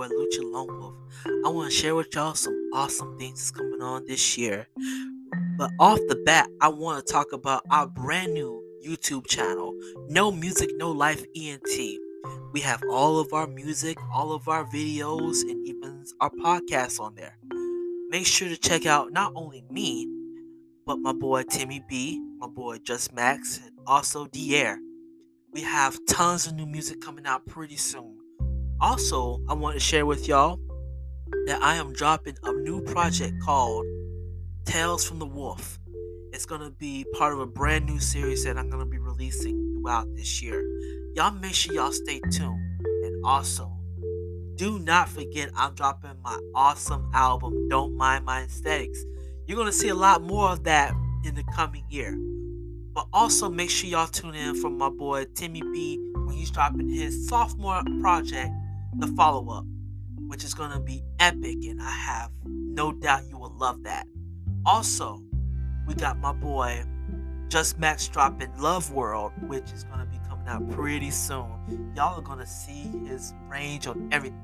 boy Lucha Lone Wolf. I want to share with y'all some awesome things that's coming on this year. But off the bat, I want to talk about our brand new YouTube channel, No Music, No Life ENT. We have all of our music, all of our videos, and even our podcasts on there. Make sure to check out not only me, but my boy Timmy B, my boy Just Max, and also D Air. We have tons of new music coming out pretty soon. Also, I want to share with y'all that I am dropping a new project called Tales from the Wolf. It's going to be part of a brand new series that I'm going to be releasing throughout this year. Y'all make sure y'all stay tuned. And also, do not forget I'm dropping my awesome album, Don't Mind My Aesthetics. You're going to see a lot more of that in the coming year. But also make sure y'all tune in for my boy Timmy B when he's dropping his sophomore project the follow up, which is going to be epic, and I have no doubt you will love that. Also, we got my boy Just Max dropping Love World, which is going to be coming out pretty soon. Y'all are going to see his range on everything.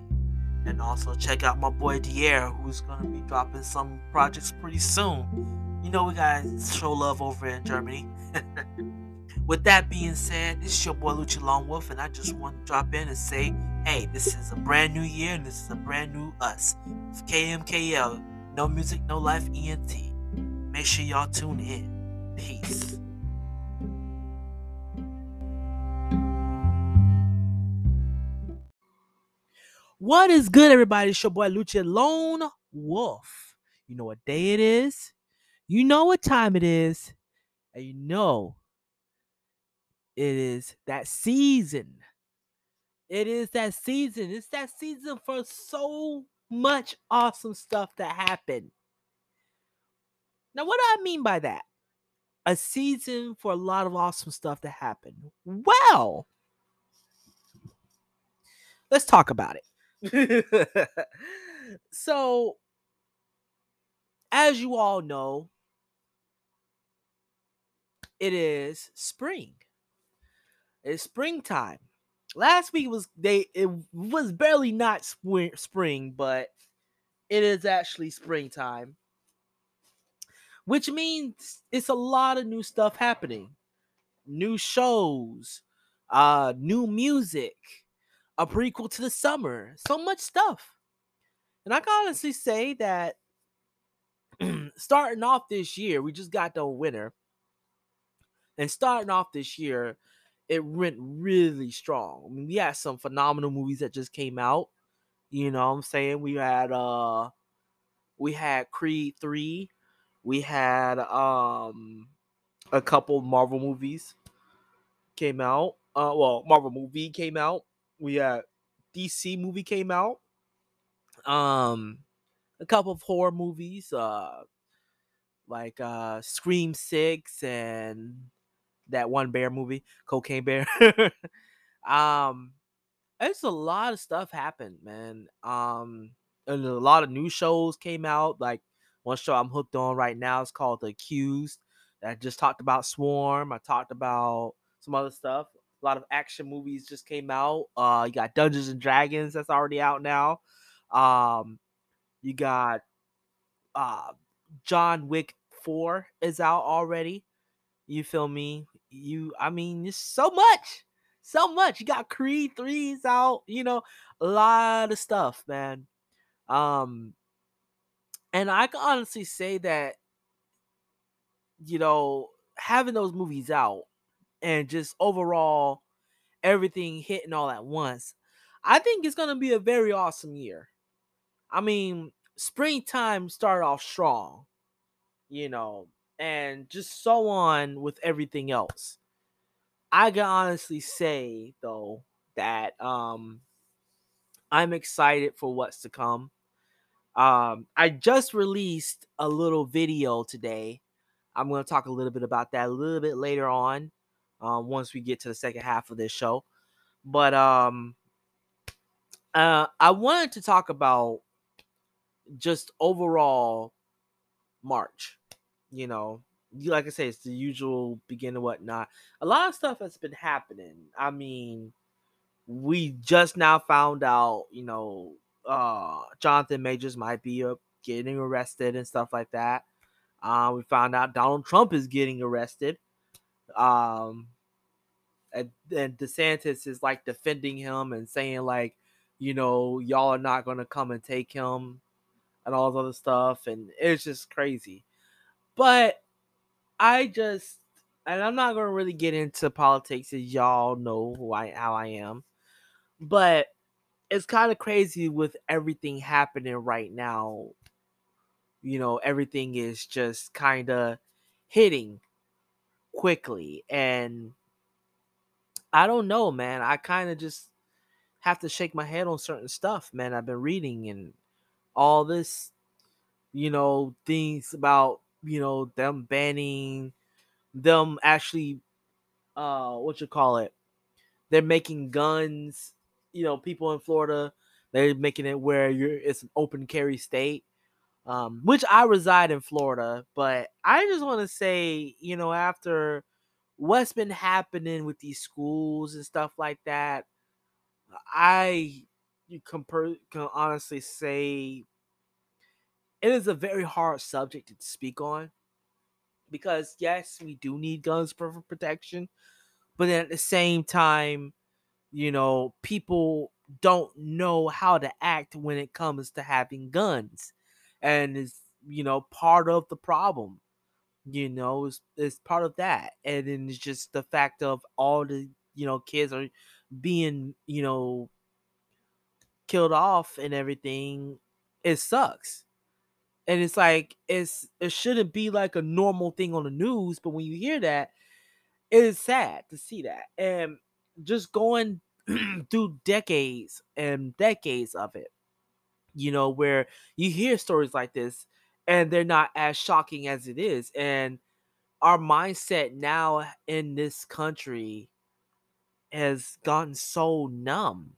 And also check out my boy Dier, who's going to be dropping some projects pretty soon. You know, we got to show love over in Germany. With that being said, this is your boy Lucha Lone Wolf, and I just want to drop in and say, hey, this is a brand new year, and this is a brand new us. It's KMKL, no music, no life, ENT. Make sure y'all tune in. Peace. What is good, everybody? It's your boy Lucha Lone Wolf. You know what day it is, you know what time it is, and you know it is that season. It is that season. It's that season for so much awesome stuff that happen. Now, what do I mean by that? A season for a lot of awesome stuff to happen. Well, let's talk about it. so, as you all know, it is spring. It's springtime. Last week was they it was barely not spring, spring, but it is actually springtime. Which means it's a lot of new stuff happening. New shows, uh new music, a prequel to the summer, so much stuff. And I can honestly say that starting off this year, we just got done winter. And starting off this year, it went really strong. I mean, we had some phenomenal movies that just came out. You know what I'm saying? We had uh we had Creed 3. We had um a couple Marvel movies came out. Uh well, Marvel movie came out. We had DC movie came out. Um a couple of horror movies uh like uh Scream 6 and that one bear movie, Cocaine Bear. um, it's a lot of stuff happened, man. Um, and a lot of new shows came out. Like one show I'm hooked on right now is called The Accused. I just talked about Swarm. I talked about some other stuff. A lot of action movies just came out. Uh, you got Dungeons and Dragons that's already out now. Um, you got uh John Wick 4 is out already. You feel me? You, I mean, it's so much, so much. You got Creed threes out, you know, a lot of stuff, man. Um, and I can honestly say that, you know, having those movies out and just overall everything hitting all at once, I think it's gonna be a very awesome year. I mean, springtime started off strong, you know, and just so on with everything else. I can honestly say though that um I'm excited for what's to come. Um I just released a little video today. I'm going to talk a little bit about that a little bit later on um once we get to the second half of this show. But um uh I wanted to talk about just overall March you know, like I say, it's the usual beginning whatnot. A lot of stuff has been happening. I mean, we just now found out, you know, uh, Jonathan Majors might be uh, getting arrested and stuff like that. Uh, we found out Donald Trump is getting arrested. Um, and, and DeSantis is like defending him and saying like, you know, y'all are not gonna come and take him and all this other stuff, and it's just crazy. But I just, and I'm not gonna really get into politics, as y'all know who I how I am, but it's kind of crazy with everything happening right now. You know, everything is just kind of hitting quickly, and I don't know, man. I kind of just have to shake my head on certain stuff, man. I've been reading and all this, you know, things about, you know, them banning them actually uh what you call it? They're making guns, you know, people in Florida, they're making it where you're it's an open carry state. Um, which I reside in Florida, but I just want to say, you know, after what's been happening with these schools and stuff like that, I you can, per, can honestly say it is a very hard subject to speak on because yes, we do need guns for protection, but at the same time, you know, people don't know how to act when it comes to having guns, and is you know part of the problem you know, it's, it's part of that. And then it's just the fact of all the, you know, kids are being, you know, killed off and everything. It sucks. And it's like it's it shouldn't be like a normal thing on the news, but when you hear that, it is sad to see that. And just going through decades and decades of it, you know, where you hear stories like this and they're not as shocking as it is. And our mindset now in this country has gotten so numb.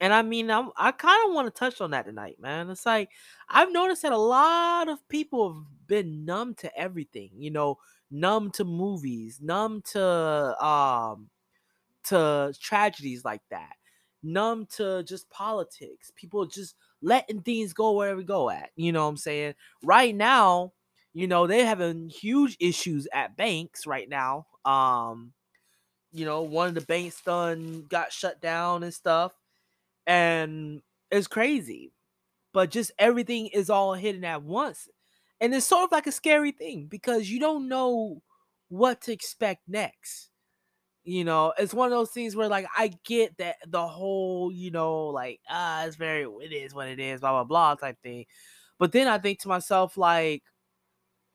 And I mean, I'm, I kind of want to touch on that tonight, man. It's like I've noticed that a lot of people have been numb to everything, you know, numb to movies, numb to um to tragedies like that, numb to just politics. People just letting things go wherever go at. You know what I'm saying? Right now, you know, they're having huge issues at banks right now. Um, you know, one of the banks done got shut down and stuff. And it's crazy. But just everything is all hidden at once. And it's sort of like a scary thing because you don't know what to expect next you know, it's one of those things where like I get that the whole, you know, like ah, it's very it is what it is, blah blah blah type thing. But then I think to myself, like,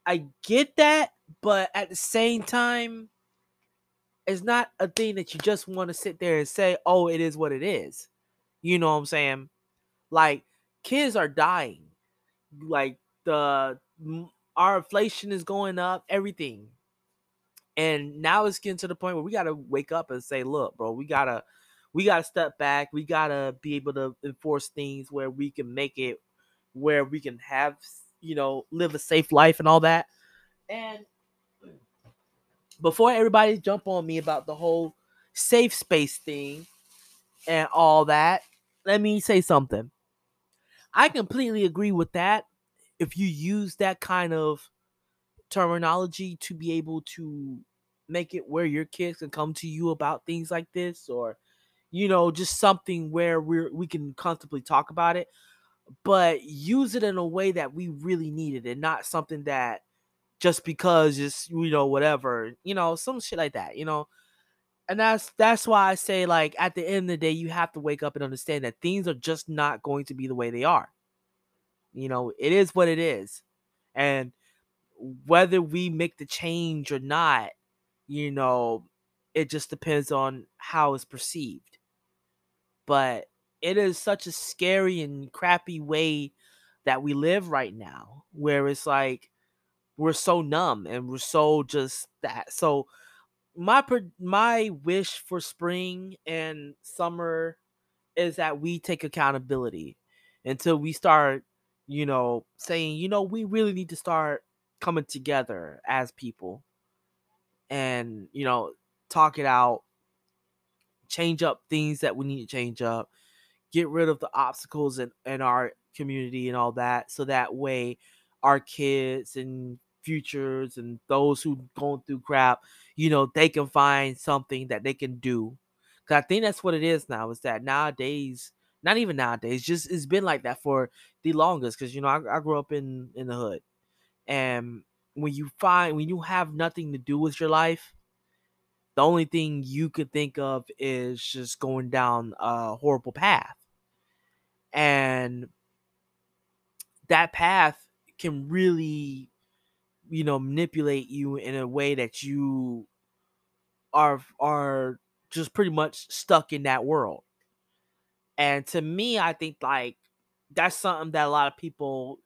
I get that, but at the same time, it's not a thing that you just want to sit there and say, oh, it is what it is. You know what I'm saying? Like, kids are dying. Like the our inflation is going up, everything. And now it's getting to the point where we gotta wake up and say, look, bro, we gotta we gotta step back. We gotta be able to enforce things where we can make it where we can have you know live a safe life and all that. And before everybody jump on me about the whole safe space thing and all that, let me say something. I completely agree with that. If you use that kind of terminology to be able to make it where your kids can come to you about things like this or you know just something where we're we can comfortably talk about it but use it in a way that we really need it and not something that just because just you know whatever you know some shit like that you know and that's that's why i say like at the end of the day you have to wake up and understand that things are just not going to be the way they are you know it is what it is and whether we make the change or not, you know, it just depends on how it's perceived. But it is such a scary and crappy way that we live right now, where it's like we're so numb and we're so just that. So my my wish for spring and summer is that we take accountability until we start, you know, saying, you know, we really need to start coming together as people and you know talk it out change up things that we need to change up, get rid of the obstacles in, in our community and all that, so that way our kids and futures and those who going through crap, you know, they can find something that they can do. Cause I think that's what it is now. Is that nowadays, not even nowadays, just it's been like that for the longest. Cause you know, I, I grew up in in the hood, and when you find when you have nothing to do with your life, the only thing you could think of is just going down a horrible path. And that path can really, you know, manipulate you in a way that you are are just pretty much stuck in that world. And to me, I think like that's something that a lot of people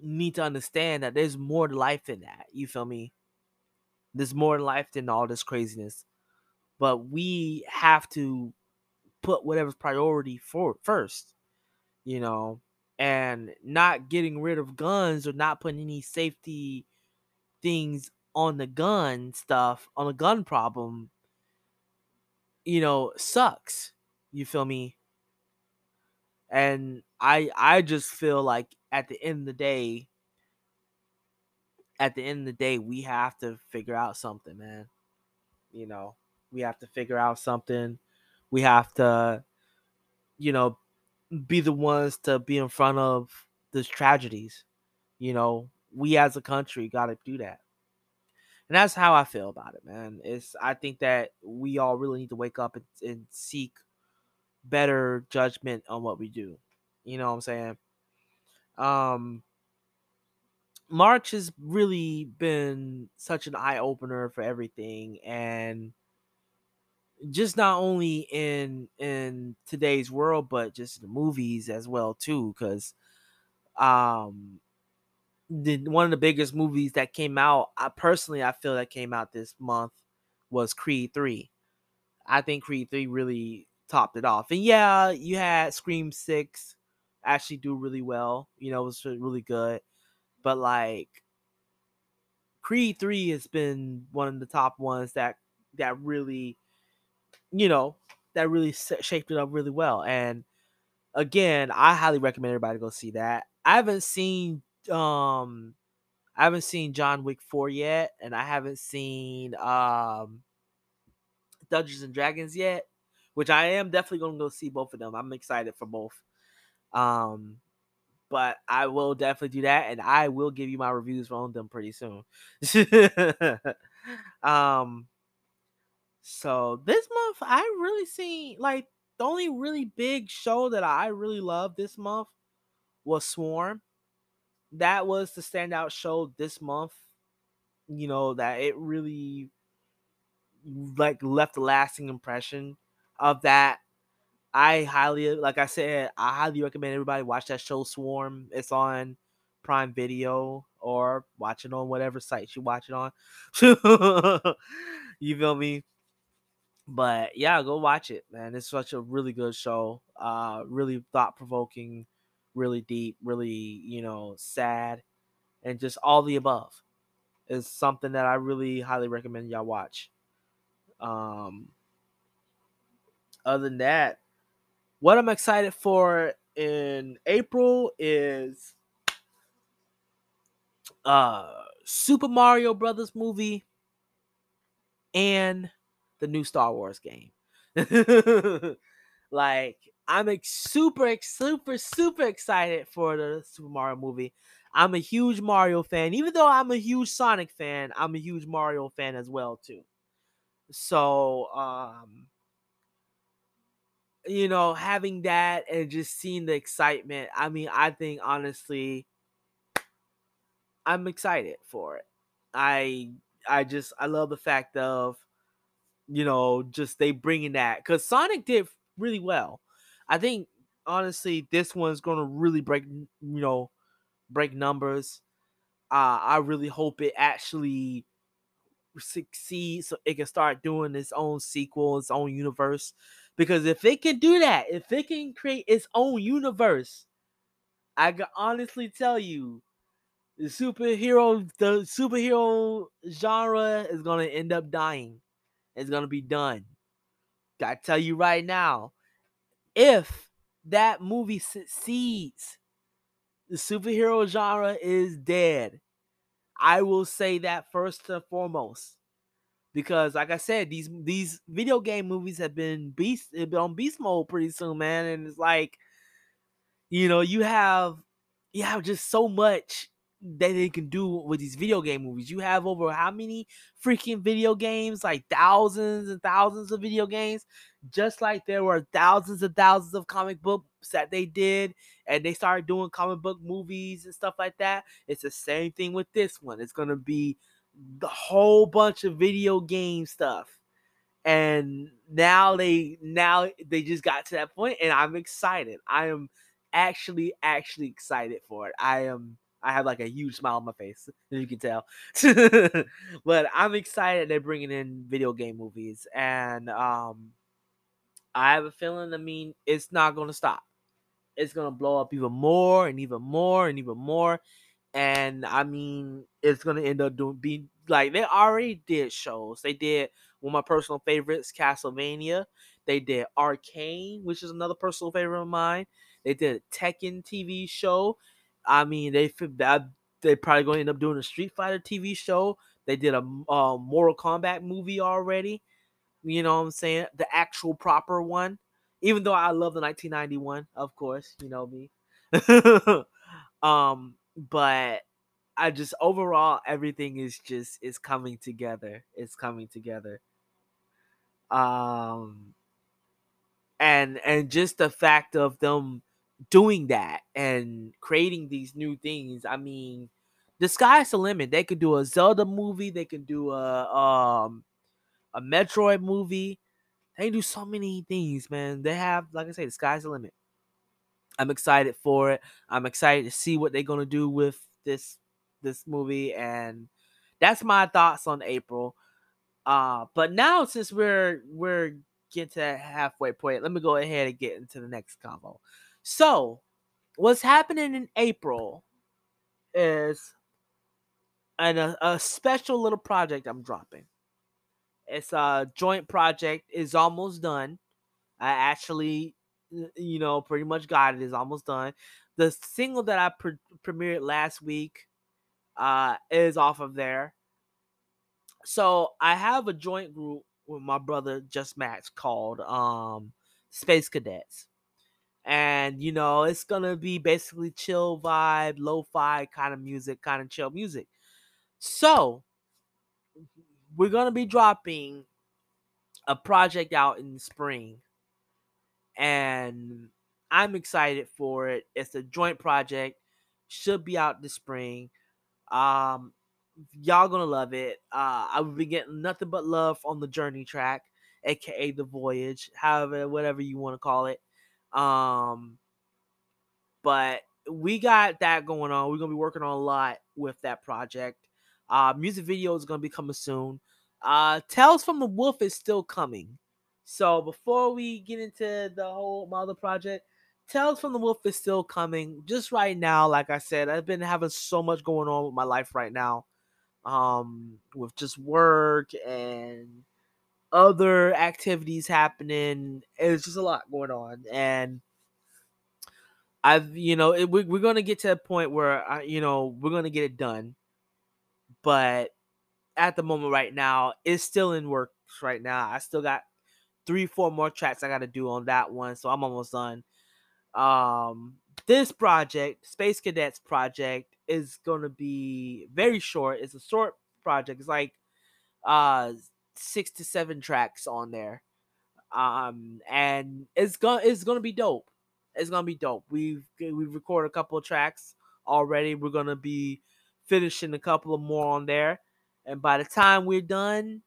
need to understand that there's more to life than that. You feel me? There's more in life than all this craziness. But we have to put whatever's priority for first, you know, and not getting rid of guns or not putting any safety things on the gun stuff, on the gun problem, you know, sucks. You feel me? And I I just feel like at the end of the day, at the end of the day, we have to figure out something, man. You know, we have to figure out something. We have to, you know, be the ones to be in front of these tragedies. You know, we as a country got to do that. And that's how I feel about it, man. It's I think that we all really need to wake up and, and seek better judgment on what we do. You know what I'm saying? Um March has really been such an eye opener for everything and just not only in in today's world but just the movies as well too cuz um the one of the biggest movies that came out I personally I feel that came out this month was Creed 3. I think Creed 3 really topped it off. And yeah, you had Scream 6 actually do really well. You know, it was really good but like Creed 3 has been one of the top ones that that really you know that really shaped it up really well and again I highly recommend everybody go see that. I haven't seen um I haven't seen John Wick 4 yet and I haven't seen um Dungeons and Dragons yet which I am definitely going to go see both of them. I'm excited for both. Um but I will definitely do that, and I will give you my reviews on them pretty soon. um, so this month I really seen like the only really big show that I really loved this month was Swarm. That was the standout show this month. You know that it really like left a lasting impression of that I highly, like I said, I highly recommend everybody watch that show Swarm. It's on Prime Video or watch it on whatever site you watch it on. you feel me? But yeah, go watch it, man. It's such a really good show. Uh, really thought provoking, really deep, really you know sad, and just all the above. Is something that I really highly recommend y'all watch. Um, other than that, what I'm excited for in April is uh Super Mario Brothers movie and the new Star Wars game. like I'm ex- super super super excited for the Super Mario movie. I'm a huge Mario fan. Even though I'm a huge Sonic fan, I'm a huge Mario fan as well too. So um you know, having that and just seeing the excitement. I mean, I think honestly, I'm excited for it. I I just I love the fact of you know just they bringing that because Sonic did really well. I think honestly this one's gonna really break you know break numbers. Uh, I really hope it actually succeeds so it can start doing its own sequel, its own universe. Because if it can do that, if it can create its own universe, I can honestly tell you, the superhero, the superhero genre is gonna end up dying. It's gonna be done. gotta tell you right now, if that movie succeeds, the superhero genre is dead. I will say that first and foremost. Because like I said, these these video game movies have been beast have been on beast mode pretty soon, man. And it's like, you know, you have you have just so much that they can do with these video game movies. You have over how many freaking video games? Like thousands and thousands of video games. Just like there were thousands and thousands of comic books that they did, and they started doing comic book movies and stuff like that. It's the same thing with this one. It's gonna be the whole bunch of video game stuff. And now they now they just got to that point, and I'm excited. I am actually actually excited for it. I am I have like a huge smile on my face, as you can tell. but I'm excited they're bringing in video game movies, and um, I have a feeling. I mean, it's not going to stop. It's going to blow up even more and even more and even more. And I mean, it's going to end up doing being like they already did shows. They did one of my personal favorites, Castlevania. They did Arcane, which is another personal favorite of mine. They did a Tekken TV show. I mean, they they probably going to end up doing a Street Fighter TV show. They did a uh, Mortal Kombat movie already. You know what I'm saying? The actual proper one. Even though I love the 1991, of course, you know me. um, but I just overall everything is just is coming together. It's coming together. Um, and and just the fact of them doing that and creating these new things. I mean, the sky's the limit. They could do a Zelda movie. They could do a um a Metroid movie. They do so many things, man. They have, like I say, the sky's the limit. I'm excited for it. I'm excited to see what they're gonna do with this this movie, and that's my thoughts on April. Uh, but now since we're we're getting to that halfway point, let me go ahead and get into the next combo. So, what's happening in April is an, a, a special little project I'm dropping. It's a joint project. is almost done. I actually, you know, pretty much got it. Is almost done. The single that I pre- premiered last week uh, is off of there. So I have a joint group with my brother Just Max called um, Space Cadets and you know it's gonna be basically chill vibe lo-fi kind of music kind of chill music. So we're gonna be dropping a project out in the spring and i'm excited for it. It's a joint project should be out this spring. Um y'all gonna love it. Uh i will be getting nothing but love on the journey track aka the voyage however whatever you want to call it um, but we got that going on. We're gonna be working on a lot with that project. Uh, music video is gonna be coming soon. Uh, Tales from the Wolf is still coming. So before we get into the whole Mother project, Tales from the Wolf is still coming. Just right now, like I said, I've been having so much going on with my life right now. Um, with just work and other activities happening. It's just a lot going on, and I've you know it, we, we're gonna get to a point where I, you know we're gonna get it done, but at the moment right now it's still in works right now. I still got three four more tracks I got to do on that one, so I'm almost done. Um, this project, Space Cadets project, is gonna be very short. It's a short project. It's like uh six to seven tracks on there. Um, and it's gonna it's gonna be dope. It's gonna be dope. We've we've recorded a couple of tracks already. We're gonna be finishing a couple of more on there, and by the time we're done,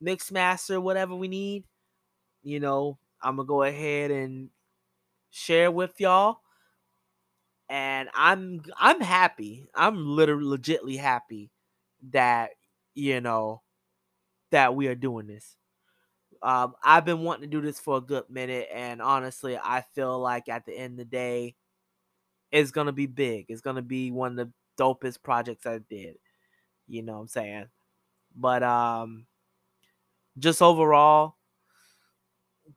mix master whatever we need, you know, I'm gonna go ahead and share with y'all. And I'm I'm happy. I'm literally legitly happy that you know that we are doing this. Um, I've been wanting to do this for a good minute, and honestly, I feel like at the end of the day, it's gonna be big. It's gonna be one of the dopest projects I did. You know what I'm saying? But um, just overall,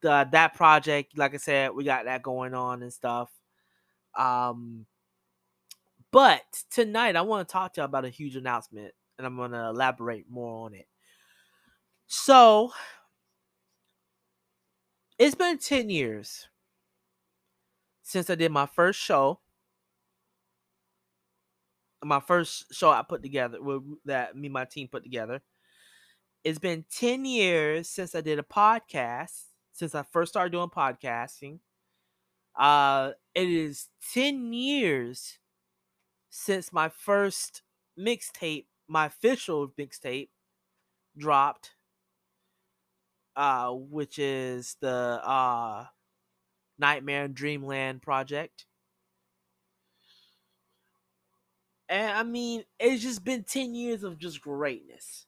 the that project, like I said, we got that going on and stuff. Um, but tonight I want to talk to you about a huge announcement, and I'm to elaborate more on it. So, it's been 10 years since I did my first show. My first show I put together, that me and my team put together. It's been 10 years since I did a podcast, since I first started doing podcasting. Uh, it is 10 years since my first mixtape, my official mixtape, dropped. Uh, which is the uh Nightmare Dreamland project. And I mean, it's just been 10 years of just greatness.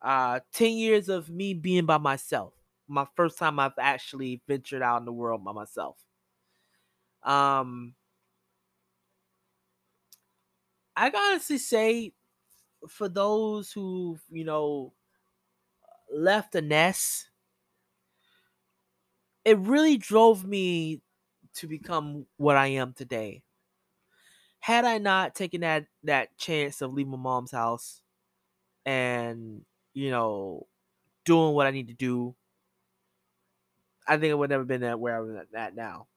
Uh 10 years of me being by myself. My first time I've actually ventured out in the world by myself. Um I can honestly say for those who, you know, left the nest it really drove me to become what I am today. Had I not taken that that chance of leaving my mom's house and you know doing what I need to do, I think I would never been that where I'm at now.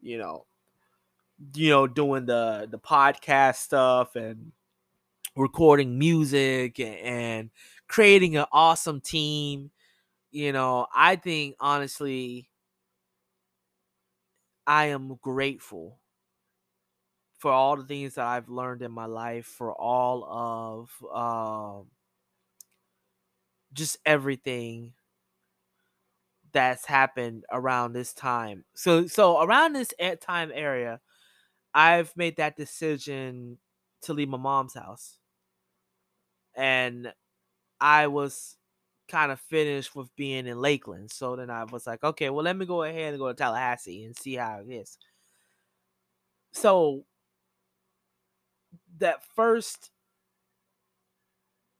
You know, you know, doing the the podcast stuff and recording music and, and creating an awesome team you know, I think honestly, I am grateful for all the things that I've learned in my life, for all of um, just everything that's happened around this time. So, so around this time area, I've made that decision to leave my mom's house, and I was kind of finished with being in Lakeland. So then I was like, okay, well, let me go ahead and go to Tallahassee and see how it is. So that first,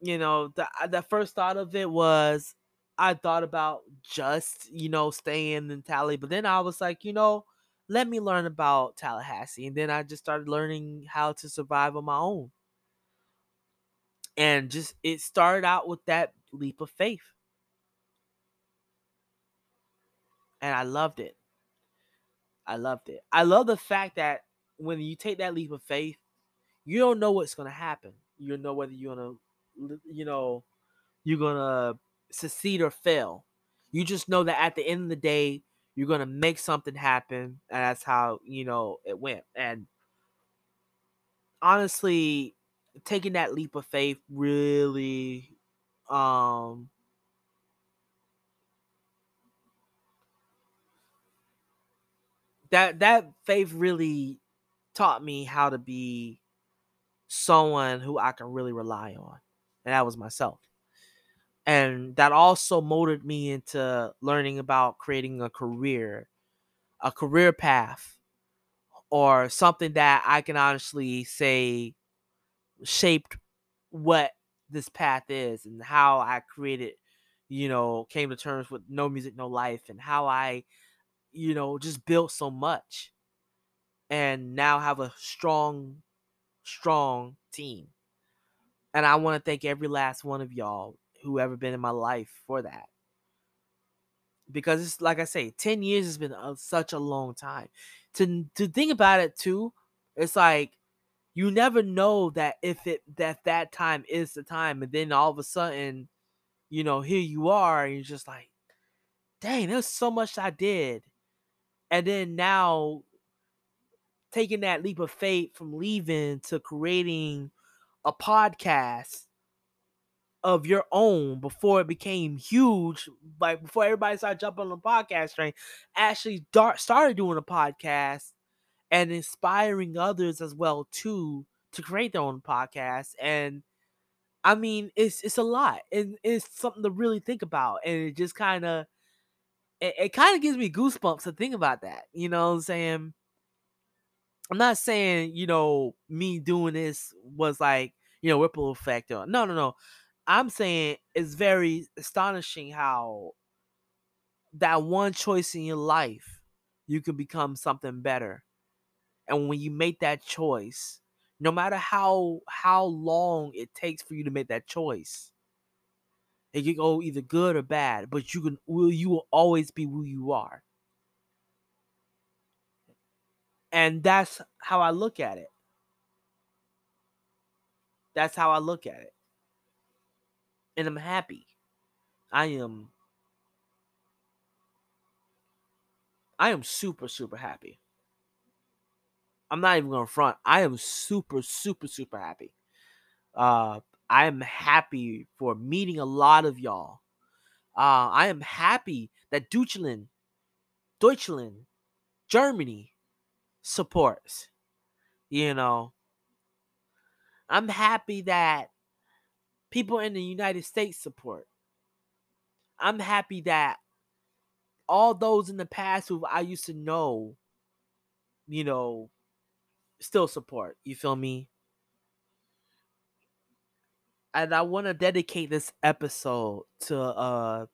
you know, the uh, the first thought of it was I thought about just, you know, staying in Tally, but then I was like, you know, let me learn about Tallahassee. And then I just started learning how to survive on my own. And just it started out with that leap of faith. And I loved it. I loved it. I love the fact that when you take that leap of faith, you don't know what's going to happen. You don't know whether you're going to, you know, you're going to succeed or fail. You just know that at the end of the day, you're going to make something happen. And that's how, you know, it went. And honestly, taking that leap of faith really um that that faith really taught me how to be someone who I can really rely on. And that was myself. And that also molded me into learning about creating a career, a career path, or something that I can honestly say shaped what this path is and how I created, you know, came to terms with no music, no life, and how I, you know, just built so much and now have a strong, strong team. And I want to thank every last one of y'all who ever been in my life for that. Because it's like I say, 10 years has been a, such a long time. To to think about it too, it's like you never know that if it that that time is the time and then all of a sudden you know here you are and you're just like dang there's so much i did. And then now taking that leap of faith from leaving to creating a podcast of your own before it became huge like before everybody started jumping on the podcast train actually started doing a podcast and inspiring others as well too to create their own podcast and i mean it's it's a lot and it's something to really think about and it just kind of it, it kind of gives me goosebumps to think about that you know what i'm saying i'm not saying you know me doing this was like you know ripple effect or no no no i'm saying it's very astonishing how that one choice in your life, you can become something better. And when you make that choice, no matter how how long it takes for you to make that choice, it can go either good or bad, but you can will you will always be who you are. And that's how I look at it. That's how I look at it. And I'm happy. I am I am super super happy. I'm not even going to front. I am super super super happy. Uh I am happy for meeting a lot of y'all. Uh I am happy that Deutschland Deutschland Germany supports. You know, I'm happy that people in the United States support. I'm happy that all those in the past who I used to know, you know, still support. You feel me? And I want to dedicate this episode to uh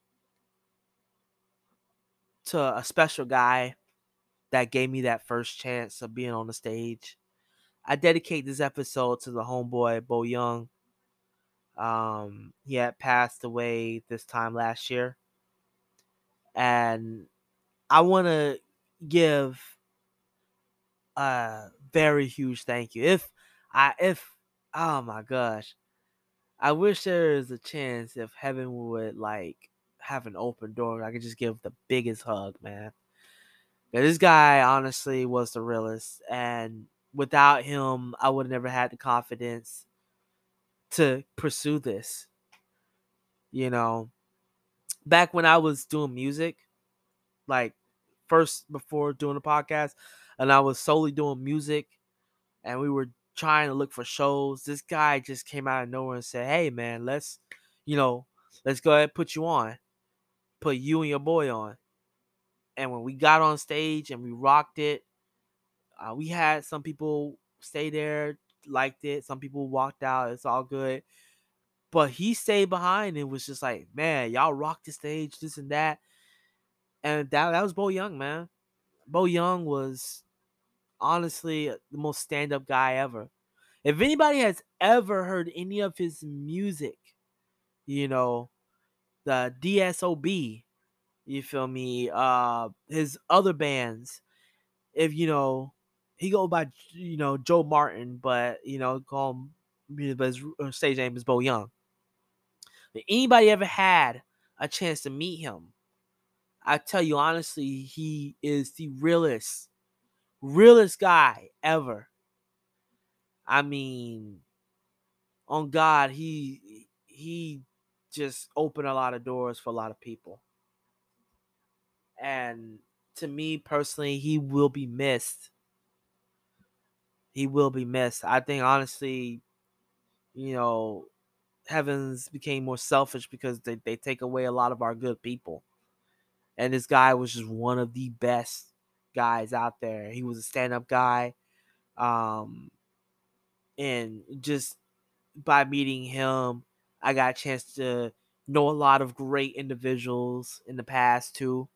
to a special guy that gave me that first chance of being on the stage. I dedicate this episode to the homeboy Bo Young. Um, he had passed away this time last year, and I want to give a very huge thank you. If I, if oh my gosh, I wish there is a chance if heaven would like have an open door. I could just give the biggest hug, man. Yeah, this guy honestly was the realest, and without him, I would have never had the confidence to pursue this. You know, back when I was doing music, like first before doing the podcast, and I was solely doing music, and we were trying to look for shows. This guy just came out of nowhere and said, "Hey, man, let's, you know, let's go ahead and put you on, put you and your boy on." And when we got on stage and we rocked it, uh, we had some people stay there, liked it. Some people walked out. It's all good. But he stayed behind and was just like, man, y'all rocked the stage, this and that. And that that was Bo Young, man. Bo Young was honestly uh, the most stand up guy ever. If anybody has ever heard any of his music, you know, the DSOB, you feel me? Uh, his other bands, if you know, he go by you know Joe Martin, but you know call him, but his uh, stage name is Bo Young. If anybody ever had a chance to meet him, I tell you honestly, he is the realest, realest guy ever. I mean, on God, he he just opened a lot of doors for a lot of people. And to me personally, he will be missed he will be missed. I think honestly, you know, Heavens became more selfish because they, they take away a lot of our good people. And this guy was just one of the best guys out there. He was a stand-up guy. Um and just by meeting him, I got a chance to know a lot of great individuals in the past too.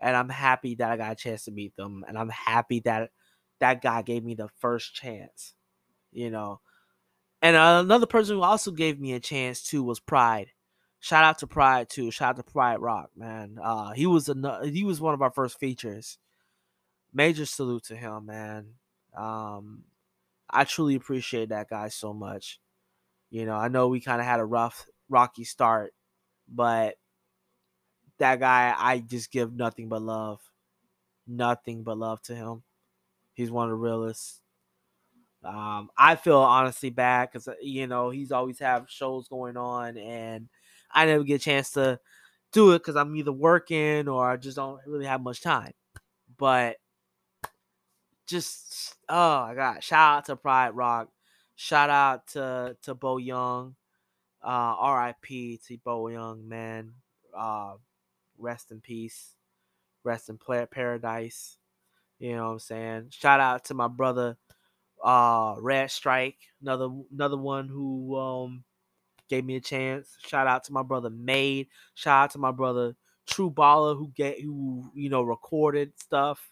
And I'm happy that I got a chance to meet them. And I'm happy that that guy gave me the first chance, you know. And another person who also gave me a chance too was Pride. Shout out to Pride too. Shout out to Pride Rock, man. Uh, he was a he was one of our first features. Major salute to him, man. Um, I truly appreciate that guy so much. You know, I know we kind of had a rough, rocky start, but that guy, I just give nothing but love, nothing but love to him. He's one of the realest. Um, I feel honestly bad because uh, you know he's always have shows going on, and I never get a chance to do it because I'm either working or I just don't really have much time. But just oh my god, shout out to Pride Rock, shout out to to Bo Young, uh, R.I.P. to Bo Young, man. Uh, rest in peace, rest in paradise. You know what I'm saying? Shout out to my brother uh Red Strike, another another one who um gave me a chance. Shout out to my brother Made. Shout out to my brother True Baller who get who you know recorded stuff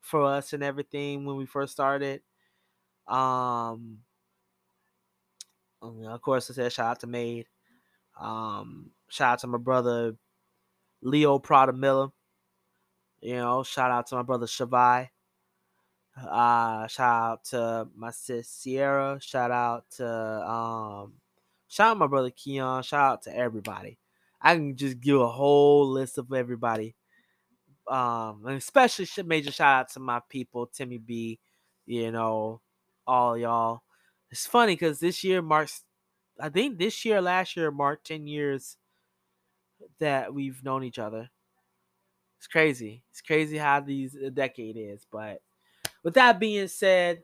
for us and everything when we first started. Um, of course, I said shout out to Made. Um, shout out to my brother Leo Prada Miller. You know, shout out to my brother Shavai. Uh, shout out to my sis Sierra. Shout out to um, shout out my brother Keon. Shout out to everybody. I can just give a whole list of everybody. Um, and especially major shout out to my people, Timmy B. You know, all y'all. It's funny because this year marks, I think this year, last year marked ten years that we've known each other. It's crazy. It's crazy how these a decade is. But with that being said,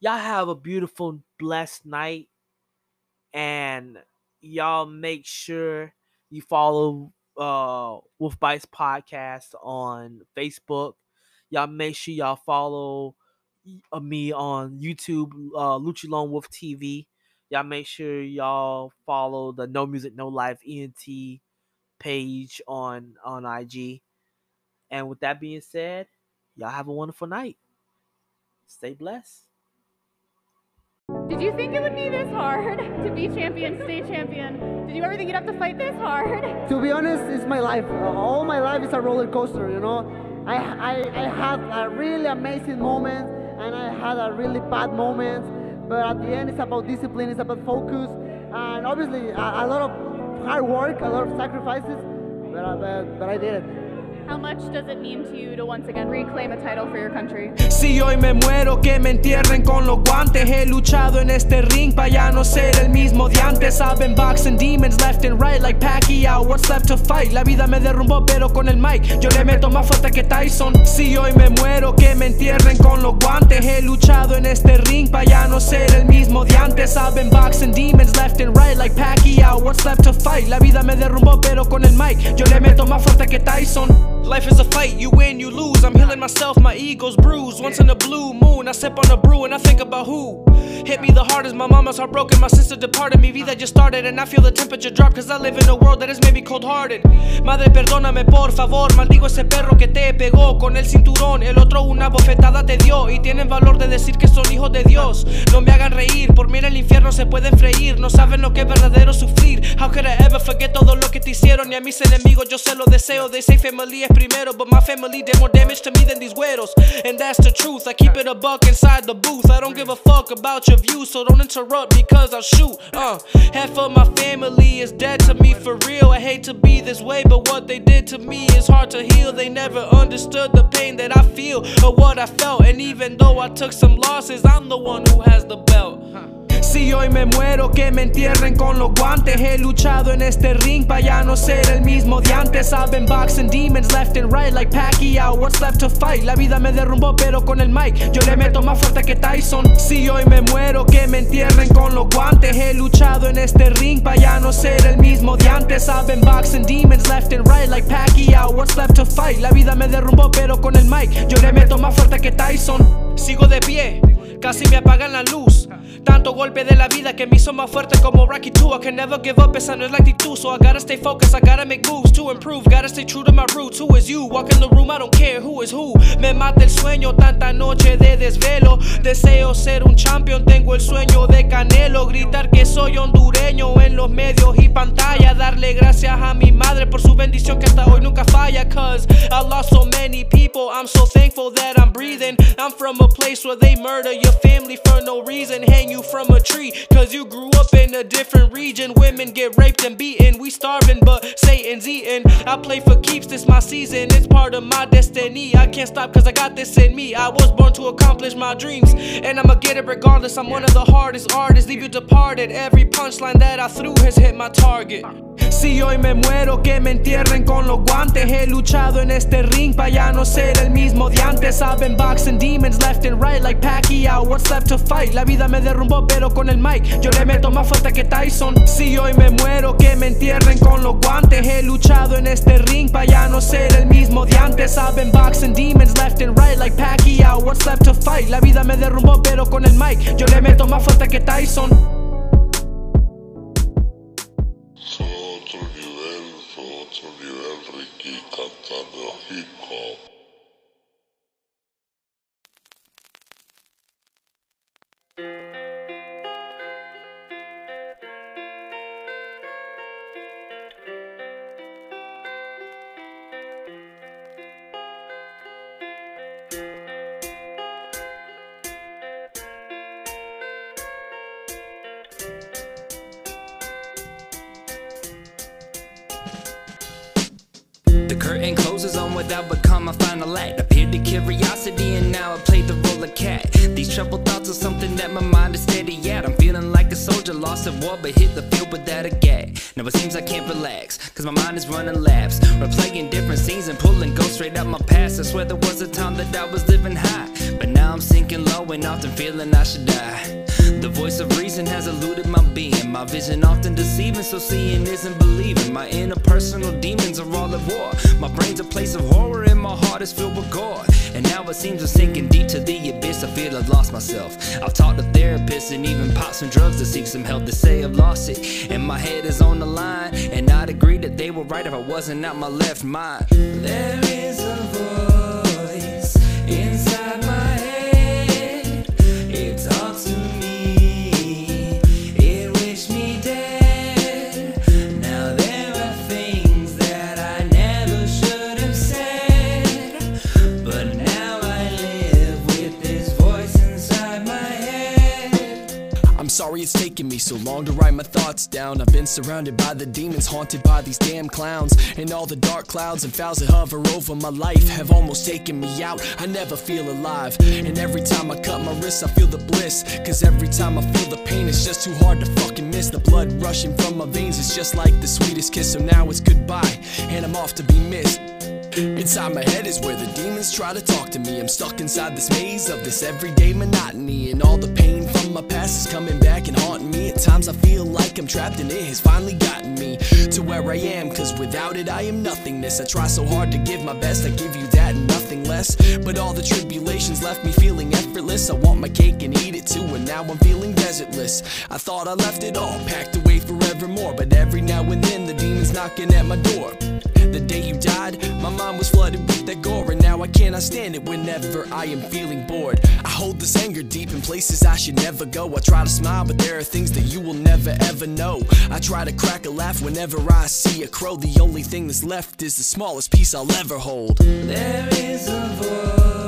y'all have a beautiful, blessed night. And y'all make sure you follow uh Wolf Bites Podcast on Facebook. Y'all make sure y'all follow uh, me on YouTube, uh Lucha Lone Wolf TV. Y'all make sure y'all follow the No Music No Life ENT page on on IG. And with that being said, y'all have a wonderful night. Stay blessed. Did you think it would be this hard to be champion, stay champion? Did you ever think you'd have to fight this hard? To be honest, it's my life. All my life is a roller coaster, you know. I, I, I had a really amazing moment and I had a really bad moment. But at the end, it's about discipline, it's about focus, and obviously a, a lot of hard work, a lot of sacrifices, but, uh, but, but I did it. How much does it mean to you to once again reclaim a title for your country? Si hoy me muero, que me entierren con los guantes. He luchado en este ring para ya no ser el mismo de antes. I've been boxing demons left and right like Pacquiao. What's left to fight? La vida me derrumbó, pero con el mic yo le meto más fuerte que Tyson. Si hoy me muero, que me entierren con los guantes. He luchado en este ring para ya no ser el mismo de antes. I've been boxing demons left and right like Pacquiao. What's left to fight? La vida me derrumbó, pero con el mic yo le meto más fuerte que Tyson. Life is a fight, you win, you lose. I'm healing myself, my ego's bruised. Once in a blue moon, I sip on a brew and I think about who hit me the hardest. My mama's heartbroken, my sister departed. Mi vida just started, and I feel the temperature drop. Cause I live in a world that is maybe cold hearted. Madre, perdóname por favor, maldigo ese perro que te pegó con el cinturón. El otro una bofetada te dio y tienen valor de decir que son hijos de Dios. No me hagan reír, por mí en el infierno se pueden freír. No saben lo que es verdadero sufrir. How could I ever forget todo lo que te hicieron? Y a mis enemigos yo se lo deseo. They say family primero, but my family did more damage to me than these güeros. And that's the truth. I keep it a buck inside the booth. I don't give a fuck about your views, so don't interrupt because I'll shoot. Uh, half of my family is dead to me for real. I hate to be this way, but what they did to me is hard to heal. They never understood the pain that I feel or what I felt. And even though I took some losses, I'm the one who has the belt. Si hoy me muero, que me entierren con los guantes. He luchado en este ring para ya no ser el mismo de antes. I've boxing demons left and right like Pacquiao. What's left to fight? La vida me derrumbó, pero con el mic yo le meto más fuerte que Tyson. Si hoy me muero, que me entierren con los guantes. He luchado en este ring para ya no ser el mismo de antes. I've been boxing demons left and right like Pacquiao. What's left to fight? La vida me derrumbó, pero con el mic yo le meto más fuerte que Tyson. Sigo de pie, casi me apagan la luz. Tanto golpe de la vida que me hizo más fuerte como Rocky 2 I can never give up, esa no es la actitud. So I gotta stay focused, I gotta make moves to improve. Gotta stay true to my roots, who is you? Walk in the room, I don't care who is who. Me mata el sueño, tanta noche de desvelo. Deseo ser un champion, tengo el sueño de Canelo. Gritar que soy hondureño en los medios y pantalla. Darle gracias a mi madre por su bendición que hasta hoy nunca falla. Cause I lost so many people, I'm so thankful that I'm breathing. I'm from a place where they murder your family for no reason Hang you from a tree. Cause you grew up in a different region. Women get raped and beaten. We starving but Satan's eating. I play for keeps, this my season. It's part of my destiny. I can't stop cause I got this in me. I was born to accomplish my dreams. And I'ma get it regardless. I'm one of the hardest artists. Leave you departed. Every punchline that I threw has hit my target Si hoy me muero, que me entierren con los guantes. He luchado en este ring para ya no ser el mismo de antes. I've boxing demons left and right like Pacquiao. What's left to fight? La vida me derrumbó, pero con el mic yo le meto más fuerte que Tyson. Si hoy me muero, que me entierren con los guantes. He luchado en este ring para ya no ser el mismo de antes. I've boxing demons left and right like Pacquiao. What's left to fight? La vida me derrumbó, pero con el mic yo le meto más fuerte que Tyson. Fue otro lost at war but hit the field without a gag. Now it seems I can't relax, cause my mind is running laps. Replaying different scenes and pulling ghosts straight out my past. I swear there was a time that I was living high. But now I'm sinking low and often feeling I should die. The voice of reason has eluded my being. My vision often deceiving, so seeing isn't believing. My interpersonal demons are all at war. My brain's a place of horror and my heart is filled with gore. And now it seems I'm sinking deep to the abyss. I feel I've lost myself. I've talked to therapists and even popped some drugs to seek some help. They say I've lost it, and my head is on the line. And I'd agree that they were right if I wasn't out my left mind. There is a voice it's taken me so long to write my thoughts down. I've been surrounded by the demons, haunted by these damn clowns. And all the dark clouds and fouls that hover over my life have almost taken me out. I never feel alive. And every time I cut my wrists, I feel the bliss. Cause every time I feel the pain, it's just too hard to fucking miss. The blood rushing from my veins is just like the sweetest kiss. So now it's goodbye, and I'm off to be missed. Inside my head is where the demons try to talk to me. I'm stuck inside this maze of this everyday monotony. And all the pain my past is coming back and haunting me. At times I feel like I'm trapped and it has finally gotten me to where I am. Cause without it, I am nothingness. I try so hard to give my best, I give you that nothing less. But all the tribulations left me feeling effortless. I want my cake and eat it too, and now I'm feeling desertless. I thought I left it all packed away forevermore. But every now and then, the demons knocking at my door. The day you died, my mind was flooded with that gore, and now I cannot stand it whenever I am feeling bored. I hold this anger deep in places I should never go. I try to smile, but there are things that you will never ever know. I try to crack a laugh whenever I see a crow. The only thing that's left is the smallest piece I'll ever hold. There is a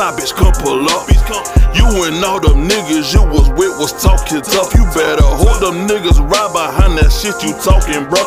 outside, bitch, come pull up. You and all them niggas you was with was talking tough. You better hold them niggas right behind that shit you talking, bro.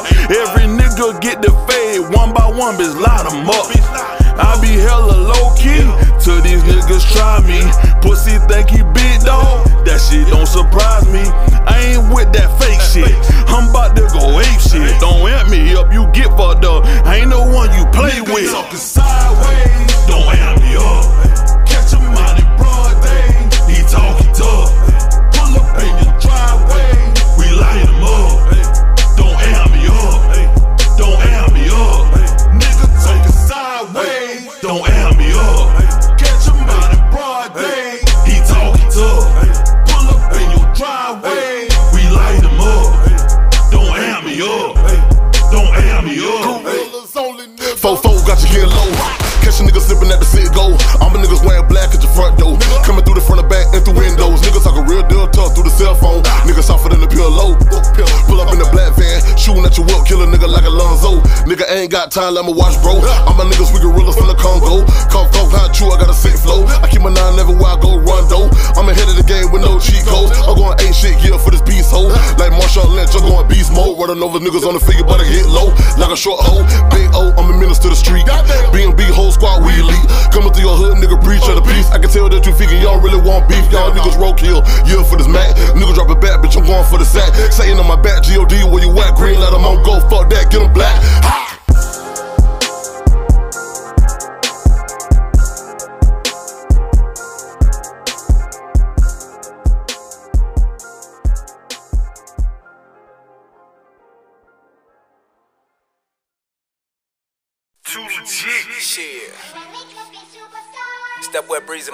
Time, let me watch, bro. All my niggas, we gorillas from the Congo. Come fuck how true, I got a sick flow. I keep my nine everywhere I go, though. I'm ahead of the game with no cheat codes. I'm going ain't shit here for this beast hole. Like Marshawn Lynch, I'm going beast mode. Running over niggas on the figure, but I hit low. Like a short hoe. Big O, I'm a minister to the street. B&B whole squad, we elite. Coming through your hood, nigga, preach of the peace. I can tell that you figure y'all really want beef. Y'all niggas roadkill. Yeah, for this Mac. Nigga drop it back, bitch, I'm going for the sack. Saying on my back, G-O-D, where you at? Green light, I'm on go. Fuck that, get 'em black. Ha!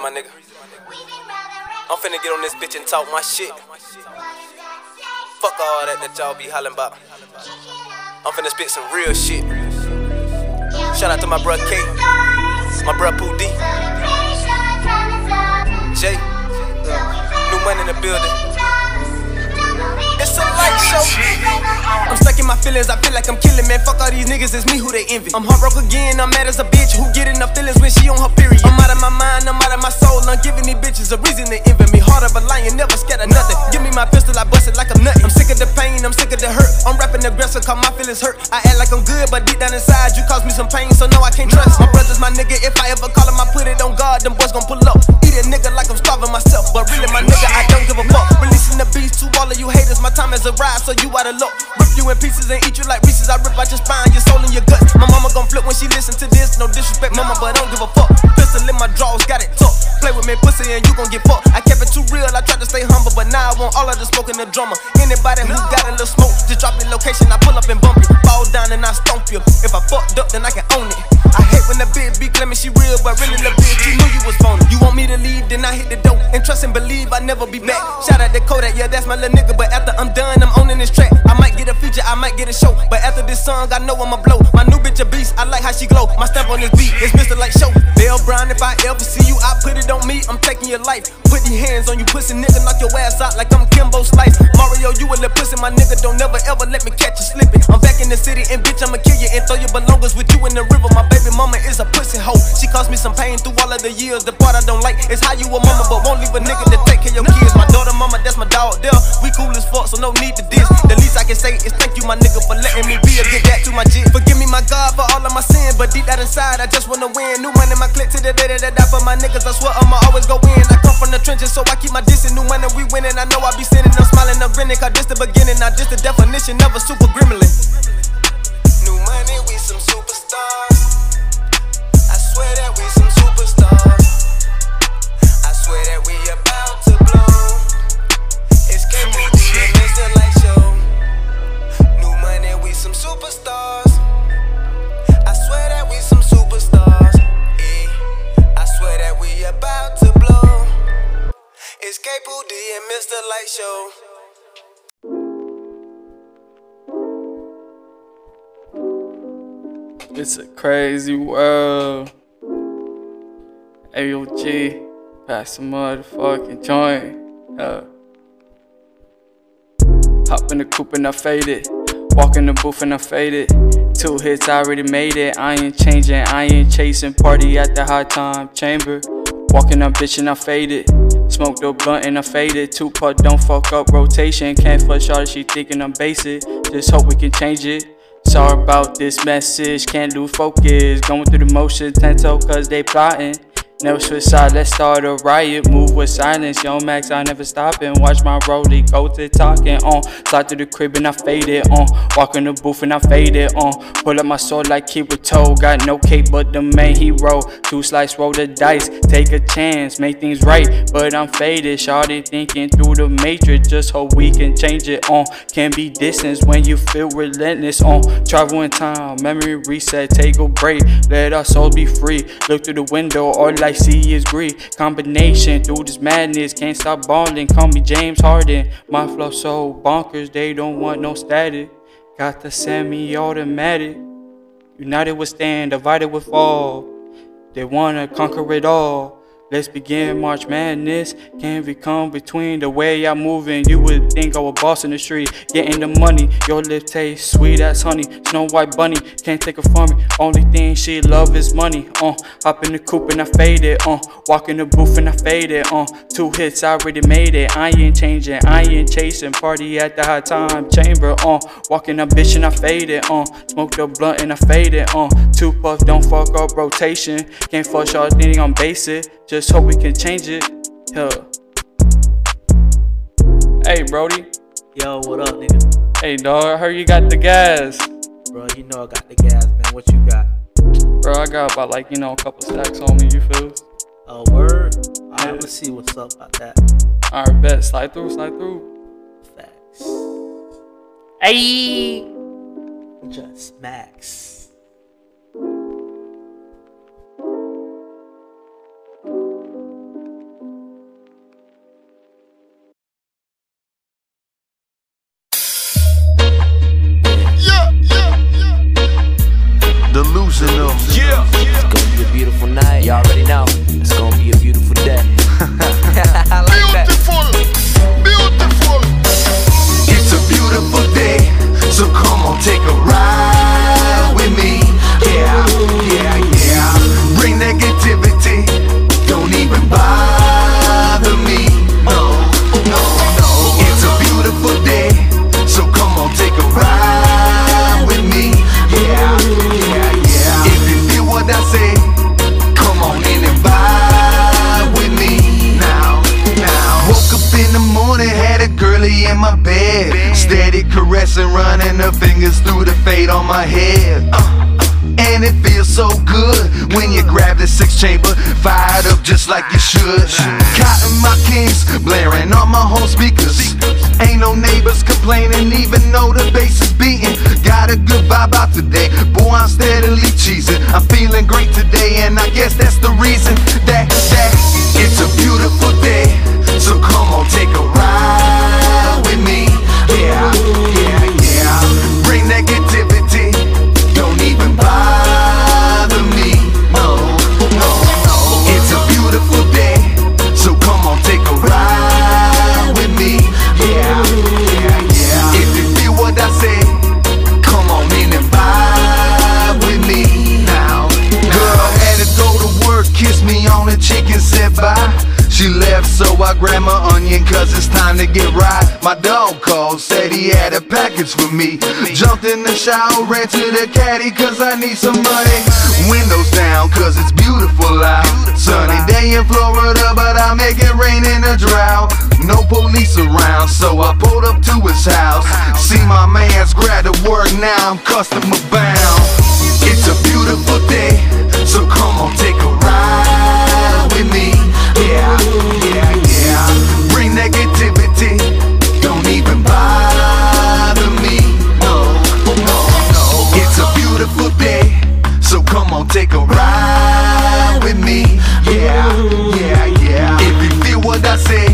Breezy, my nigga. I'm finna get on this bitch and talk my shit. Fuck all that that y'all be hollering about. I'm finna spit some real shit. Shout out to my bruh K, my bruh Poo D, Jay, new money in the building. It's a light show. I'm stuck in my feelings, I feel like I'm killing, man. Fuck all these niggas, it's me who they envy. I'm heartbroken again, I'm mad as a bitch who get enough feelings when she on her period. I'm out of my mind, I'm out of my soul, I'm giving these bitches a reason to envy me. Heart of a lion, never scared of nothing. Give me my pistol, I bust it like I'm nutty. I'm sick of the pain, I'm sick of the hurt. I'm rapping aggressive, cause my feelings hurt. I act like I'm good, but deep down inside, you cause me some pain, so no, I can't trust. My brother's my nigga, if I ever call him, I put it on God, them boys gon' pull up. Eat a nigga like I'm starving myself, but really, my nigga, I don't give a fuck. Releasing the beast to all of you haters, my time has arrived, so you out of luck. Rip you in pieces and eat you like Reese's. I rip out your spine, your soul and your gut. My mama gon' flip when she listen to this. No disrespect, mama, but I don't give a fuck. Pistol in my drawers, got it tough. Play with me, pussy, and you gon' get fucked. I kept it too real, I tried to stay humble, but now I want all of the smoke and the drummer. Anybody who got a little smoke, just drop your location, I pull up and bump you. Fall down and I stomp you. If I fucked up, then I can own it. Bitch be claiming she real, but really the bitch, you knew you was phony. You want me to leave, then I hit the door. And trust and believe I never be back. Shout out to Kodak, yeah, that's my little nigga. But after I'm done, I'm owning this track. I might get a feature, I might get a show. But after this song, I know I'ma blow. My new bitch a beast, I like how she glow. My step on this beat, it's Mr. Light Show. Bell Brown, if I ever see you, I put it on me. I'm taking your life. Put these hands on you, pussy nigga, knock your ass out like I'm Kimbo Slice. Mario, you a little pussy, my nigga, don't never ever let me catch you slipping. I'm back in the city, and bitch, I'ma kill you and throw your belongings with you in the river. My mama is a pussy hoe. She caused me some pain through all of the years. The part I don't like is how you a mama, but won't leave a nigga to take care of your kids. My daughter, mama, that's my dog there. We cool as fuck, so no need to diss. The least I can say is thank you, my nigga, for letting me be a good dad to my jit. Forgive me, my God, for all of my sin, but deep down inside, I just wanna win. New money, my clip to the day that I die for my niggas. I swear I'ma always go in. I come from the trenches, so I keep my distance. New money, we winning. I know I be sinning. I'm smiling, I'm grinning, cause this the beginning, not just the definition of a super gremlin. New money, we some superstars. I swear that we some superstars. I swear that we about to blow. It's KPD, it's the light show. New money, we some superstars. I swear that we some superstars. I swear that we about to blow. It's K-Poo D and Mr. Light Show. It's a crazy world. AOG, pass some motherfucking joint. Uh. Hop in the coupe and I fade it. Walk in the booth and I fade it. Two hits, I already made it. I ain't changing, I ain't chasing. Party at the high time chamber. Walking up, bitch, and I fade it. Smoke the blunt and I faded. Two putt, don't fuck up rotation. Can't flush all she thinking I'm basic. Just hope we can change it. Sorry about this message, can't lose focus. Going through the motions, ten toe cause they plotting. Never switch side, let's start a riot. Move with silence, yo Max, I never stop and watch my rollie go to talking on. Slide through the crib and I fade it on. Walk in the booth and I fade it on. Pull up my sword like Kirito. Got no cape but the main hero. Two slice, roll the dice, take a chance, make things right. But I'm faded, shawty thinking through the matrix. Just hope we can change it on. Can be distance when you feel relentless on. Travel in time, memory reset, take a break. Let our souls be free. Look through the window, all I see is greed. Combination through this madness, can't stop balling. Call me James Harden. My flow so bonkers, they don't want no static. Got the semi-automatic. United we stand, divided we fall. They wanna conquer it all. Let's begin March Madness. Can't be come between the way I'm moving? You would think I was boss in the street, getting the money. Your lips taste sweet as honey. Snow White bunny can't take it from me. Only thing she love is money. Uh, hop in the coupe and I fade it. Uh, walk in the booth and I fade it. Uh, two hits I already made it. I ain't changing, I ain't chasing. Party at the high time chamber. Uh, walking a bitch and I fade it. Uh, smoke the blunt and I fade it. Uh, two puff don't fuck up rotation. Can't fuck y'all thinking I'm basic. Just hope we can change it. Yeah. Hey, Brody. Yo, what up, nigga? Hey, dog. I heard you got the gas. Bro, you know I got the gas, man. What you got? Bro, I got about like, you know, a couple stacks on me. You feel? Oh, word? Alright, let's see what's up about that. Alright, bet. Slide through, slide through. Facts. Hey. Just Max. My head. Uh, and it feels so good when you grab the six chamber, fired up just like you should. Cotton my kings, blaring on my home speakers. Ain't no neighbors complaining, even though the bass is beating. Got a good vibe out today, boy, I'm steadily cheesing. I'm feeling great today, and I guess that's the reason that, that it's a beautiful day. So come on, take a ride My onion cause it's time to get right. My dog called, said he had a package for me. Jumped in the shower, ran to the caddy cause I need some money. Windows down cause it's beautiful out. Sunny day in Florida, but I make it rain in a drought. No police around, so I pulled up to his house. See my man's grad to work, now I'm customer bound. It's a beautiful day, so come on, take a ride with me. Yeah. Take a ride with me. Yeah, yeah, yeah. If you feel what I say,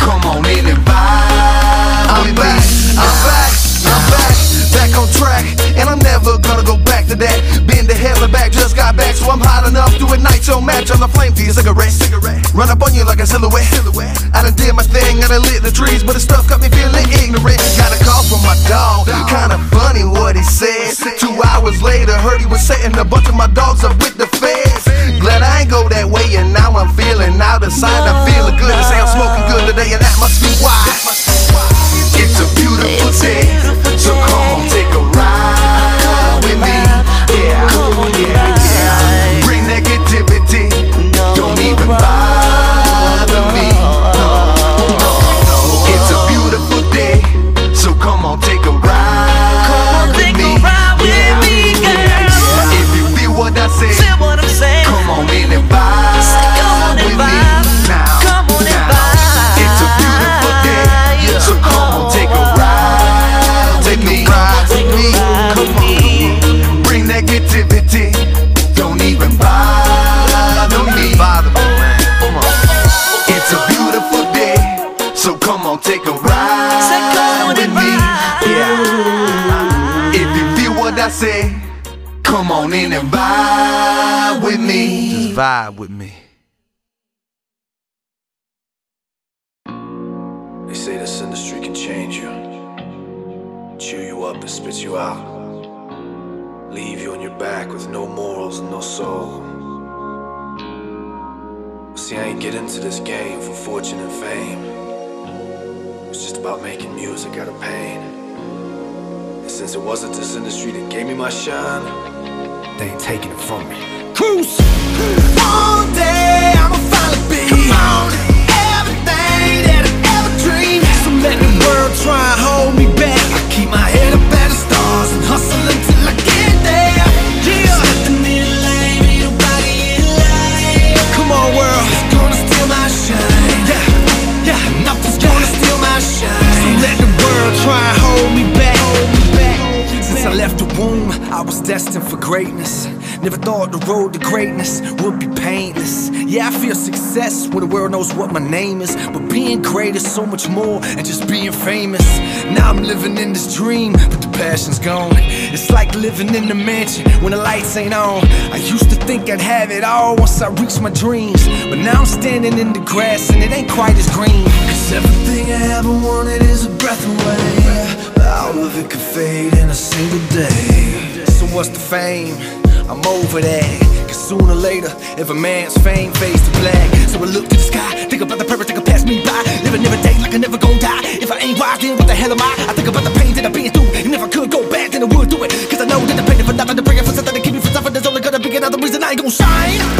come on in and vibe I'm with back, me. I'm back, I'm back, back on track, and I'm never gonna go back to that. Been to hell and back, just got back, so I'm hot enough your match on the flame for your cigarette. cigarette. Run up on you like a silhouette. silhouette. I done did my thing, I done lit the trees, but the stuff got me feeling ignorant. Got a call from my dog, kinda funny what he said. Two hours later, heard he was setting a bunch of my dogs up with the feds. Glad I ain't go that way, and now I'm feeling out of sight. I'm feeling good, to say I'm smoking good today, and that must vibe with me. They say this industry can change you, chew you up and spit you out, leave you on your back with no morals and no soul. See, I ain't get into this game for fortune and fame. It's just about making music out of pain. And since it wasn't this industry that gave me my shine, they ain't taking it from me. Cruise. One day I'ma finally be on, everything that I ever dreamed. So let the world try and hold me back. I keep my head up at the stars and hustle until I get there. Yeah. Stepping in lane, ain't nobody in line. Come on, world. It's gonna steal my shine. Yeah, yeah. Nothing's gonna steal my shine. So let the world try and. Hold me back. Since I left the womb, I was destined for greatness. Never thought the road to greatness would be painless. Yeah, I feel success when the world knows what my name is. But being great is so much more than just being famous. Now I'm living in this dream, but the passion's gone. It's like living in a mansion when the lights ain't on. I used to think I'd have it all once I reached my dreams. But now I'm standing in the grass and it ain't quite as green. Cause everything I ever wanted is a breath away. But all of it could fade in a single day. So what's the fame? I'm over that. Cause sooner or later, if a man's fame fades to black. So I look to the sky, think about the purpose that could pass me by. Living every day like I never gon' die. If I ain't wise, then what the hell am I? I think about the pain that I've been through. And if I could go back, then I would do it. Cause I know that the pain for nothing bring it for something to keep me from suffering. There's only gonna be another reason I ain't gon' shine.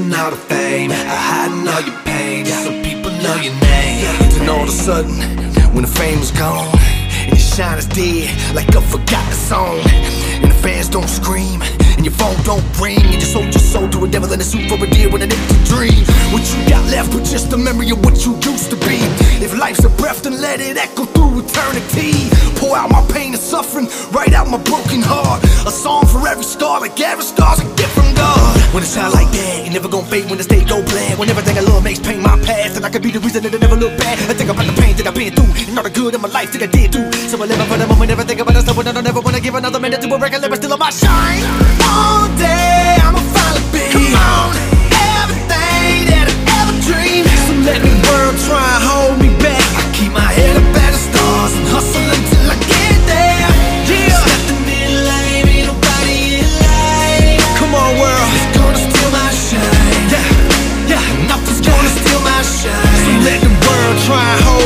Chasing all the fame, hiding all your pain, so people know your name. Then all of a sudden, when the fame is gone, and your shine is dead, like a forgotten song, and the fans don't scream, and your phone don't ring, and you sold your soul to a devil in a suit for a deal with an empty dream. What you got left but just a memory of what you used to be. If life's a breath, then let it echo through eternity. Pour out my pain and suffering, write out my broken heart. A song for every star, like every star's a gift from God. When it's out like that, you never gon' gon' fade when the state go bland. When everything I love makes pain my past, and I could be the reason that it never look bad. I think about the pain that I've been through, and all the good in my life that I did too. So I live for the moment, never think about it. So I don't ever wanna give another minute to a record, but still on my shine. All day, I'ma finally be. Come on, everything that I ever dreamed. So let the world. Try and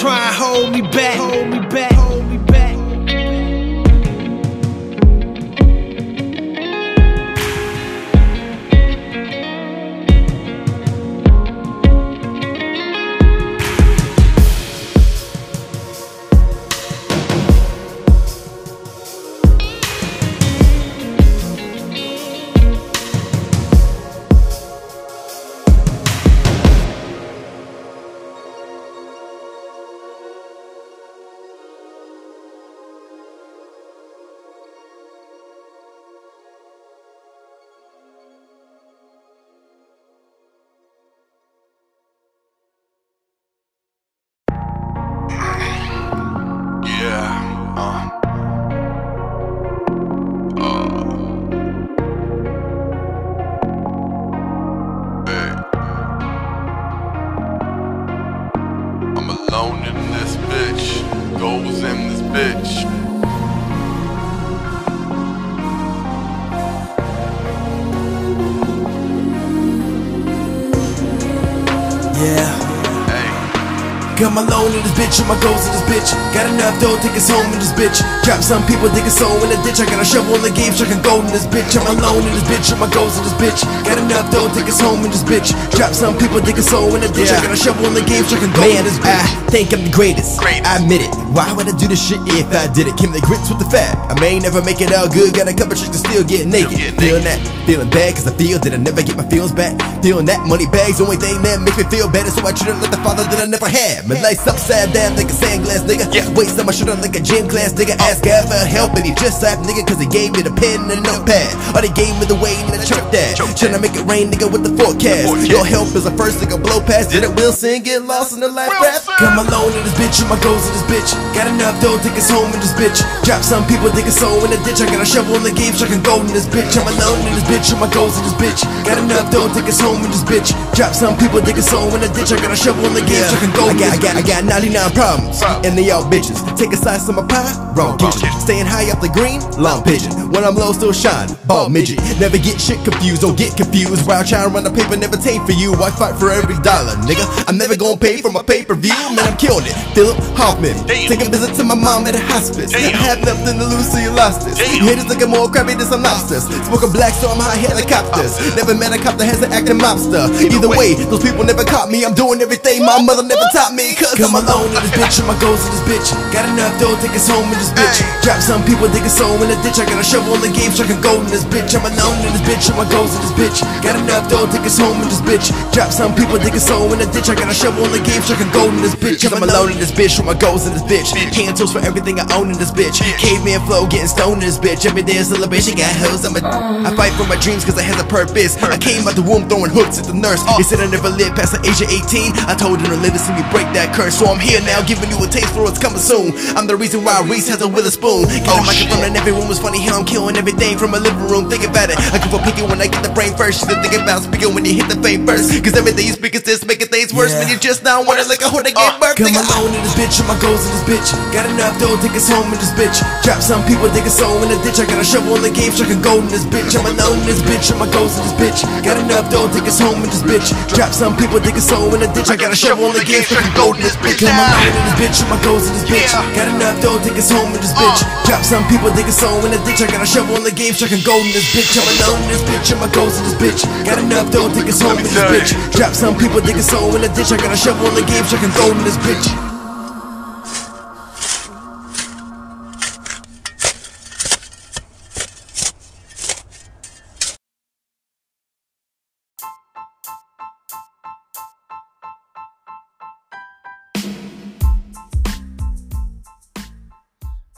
try and hold me back. Hold me back. My loan in this bitch, and my goals in this bitch. Got enough dough, take us home in this bitch. Drop some people, dig a soul in the ditch. I got a shovel in the game, chucking gold in this bitch. I'm alone in this bitch, and my goals in this bitch. Got enough dough, take us home in this bitch. Drop some people, dig a soul in the ditch. I got a shovel in the game, chucking gold in this bitch. I think I'm the greatest. I admit it. Why would I do this shit if I did it? Came to grits with the fact. I may never make it out good. Got a couple tricks to still get naked. Feeling that, feeling bad, cause I feel that I never get my feels back. Feeling that money bags, only thing that makes me feel better. So I treat like the father that I never had. My life's upside down like a sandglass, nigga. Yeah. Waist on my shoulder like a gym class, nigga. Oh. Ask God for help, and he just slapped, nigga, cause he gave me the pen and the notepad. Or they gave me the way and I choked that. Tryna make it rain, nigga, with the forecast. Your help is the first nigga blow past. Did it Wilson get lost in the life rap? Got my loan in this bitch, and my goals in this bitch. Got enough dough, take us home in this bitch. Drop some people, dig a soul in the ditch. I got a shovel in the game, chucking gold in this bitch. I'm alone in this bitch, and my goals in this bitch. Got enough dough, take us home in this bitch. Drop some people, dig a soul in the ditch. I got a shovel in the game, chucking gold I got, I got, I got 99 problems, and they all bitches. Take a slice of my pie, wrong kitchen. Staying high up the green, long pigeon. When I'm low, still shine, ball midget. Never get shit confused, don't get confused. While trying to run the paper, never take for you. I fight for every dollar, nigga. I'm never gonna pay for my pay per view, man. I'm killing it. Philip Hoffman, take a visit to my mom at a hospice. I had nothing to lose, so you lost this. Haters looking more crappy than some lobsters. Smoking black, so I'm high helicopters. Uh. Never met a cop that has an acting mobster. Either way, those people never caught me. I'm doing everything my mother never taught me. Cause Cause I'm alone in this bitch, and my goals in this bitch. Got enough dough, take us home in this bitch. Drop some people, dig a soul in the ditch. I got a shovel in the game, chucking gold in this bitch. I'm alone in this bitch, and my goals in this bitch. Got enough dough, take us home in this bitch. Drop some people, dig a soul in the ditch. I got a shovel in the game, chucking gold in this bitch. Cause I'm alone in this bitch with my goals in this bitch. Tools for everything I own in this bitch. Caveman flow, getting stoned in this bitch. Every day a celebration, got hoes. I'm a. I fight for my dreams cause I has a purpose. I came out the womb throwing hooks at the nurse. They said I never lived past the age of 18. I told them to live to see me break that curse. So I'm here now, giving you a taste for what's coming soon. I'm the reason why Reese has a a spoon. Got a microphone and everyone was funny. Here I'm killing everything from my living room. Think about it. I go for picking when I get the brain first. You think about speaking when you hit the fame first. Cause everything you speak is this making things worse. Man, you just now wanna like a whore to get uh, birth. Come alone in this bitch, and my goals in this bitch. Got enough dough, take us home in this bitch. Drop some people, dig a soul in the ditch. I got a shovel in the game, chucking gold in this bitch. I'm alone in this bitch, and my goals in this bitch. Got enough dough, take us home in this bitch. Drop some people, dig a soul in the ditch. I got a shovel in the game, chucking gold in this bitch. Come alone in this bitch, my goals in this bitch. Got enough dough, take us home in this bitch. Drop some people, dig a soul in the ditch. I got a shovel in the game, chucking gold in this bitch. I'm alone in this bitch, and my goals in this bitch. Got enough dough, take us home in this bitch. Drop some people, dig a soul in the ditch. I got a shovel in the game, chucking gold in this bitch.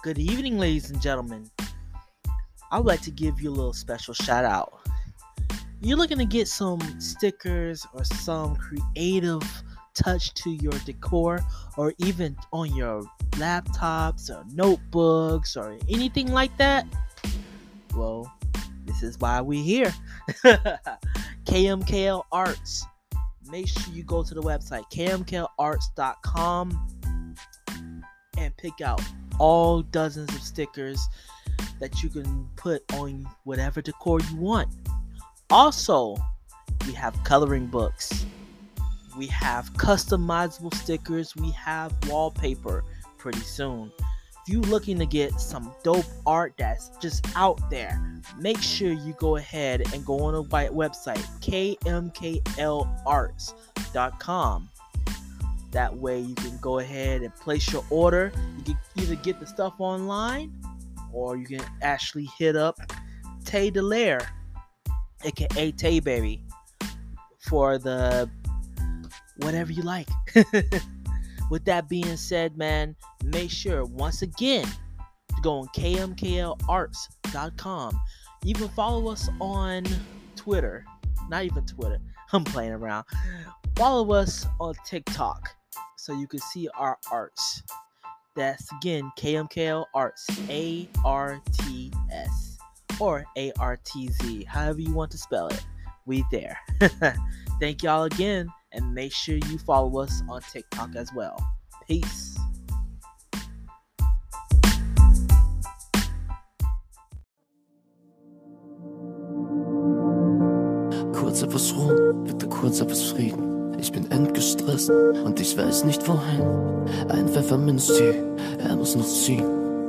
Good evening, ladies and gentlemen. I would like to give you a little special shout out. You're looking to get some stickers or some creative touch to your decor, or even on your laptops or notebooks or anything like that? Well, this is why we're here. KMKL Arts. Make sure you go to the website kmklarts.com and pick out all dozens of stickers that you can put on whatever decor you want. Also, we have coloring books. We have customizable stickers. We have wallpaper pretty soon. If you're looking to get some dope art that's just out there, make sure you go ahead and go on the website kmklarts.com. That way you can go ahead and place your order. You can either get the stuff online or you can actually hit up Tay Delaire, aka Tay Baby, for the whatever you like. With that being said, man, make sure once again to go on kmklarts.com. You can follow us on Twitter. Not even Twitter. I'm playing around. Follow us on TikTok so you can see our arts. That's again KMKL Arts, A R T S, or A R T Z, however you want to spell it. We there. Thank y'all again, and make sure you follow us on TikTok as well. Peace. Kurz etwas Ruhe, bitte kurz etwas Frieden. Ich bin endgestresst und ich weiß nicht wohin. Ein Pfefferminztee, er muss noch ziehen.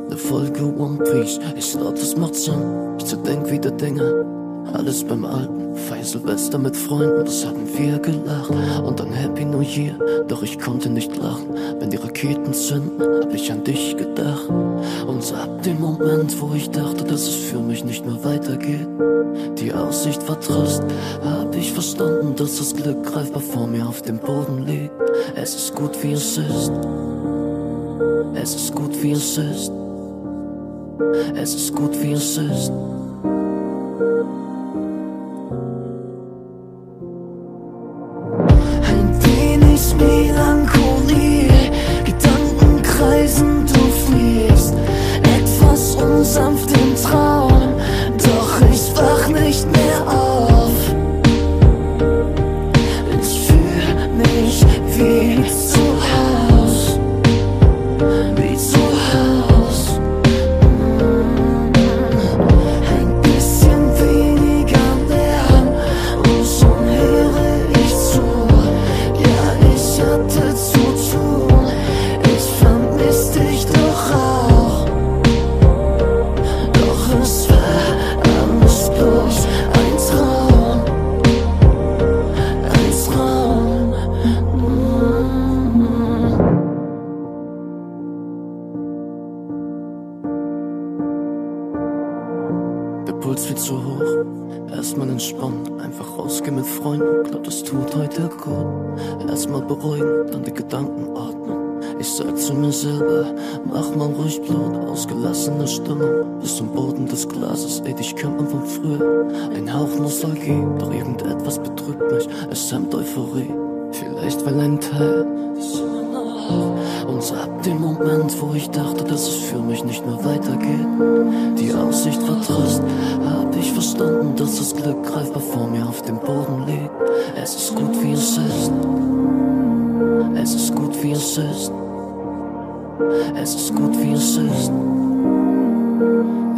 Eine Folge One Piece, ich glaub, das macht Sinn. Ich zerdenk wieder Dinge, alles beim Alten. Feier Silvester mit Freunden, das hatten wir gelacht. Und dann Happy New Year, doch ich konnte nicht lachen. Wenn die Raketen zünden, hab ich an dich gedacht. Und ab dem Moment, wo ich dachte, dass es für mich nicht mehr weitergeht, die Aussicht war Trost, hab ich verstanden, dass das Glück greifbar vor mir auf dem Boden liegt. Es ist gut, wie es ist. Es ist gut, wie es ist. Es ist gut, wie es ist. Melancholie, Gedanken kreisen, du fliehst. Etwas unsanft im nicht mehr weitergeht, die Aussicht war hab ich verstanden, dass das Glück greifbar vor mir auf dem Boden liegt. Es ist gut, wie es ist. Es ist gut, wie es ist. Es ist gut, wie es ist.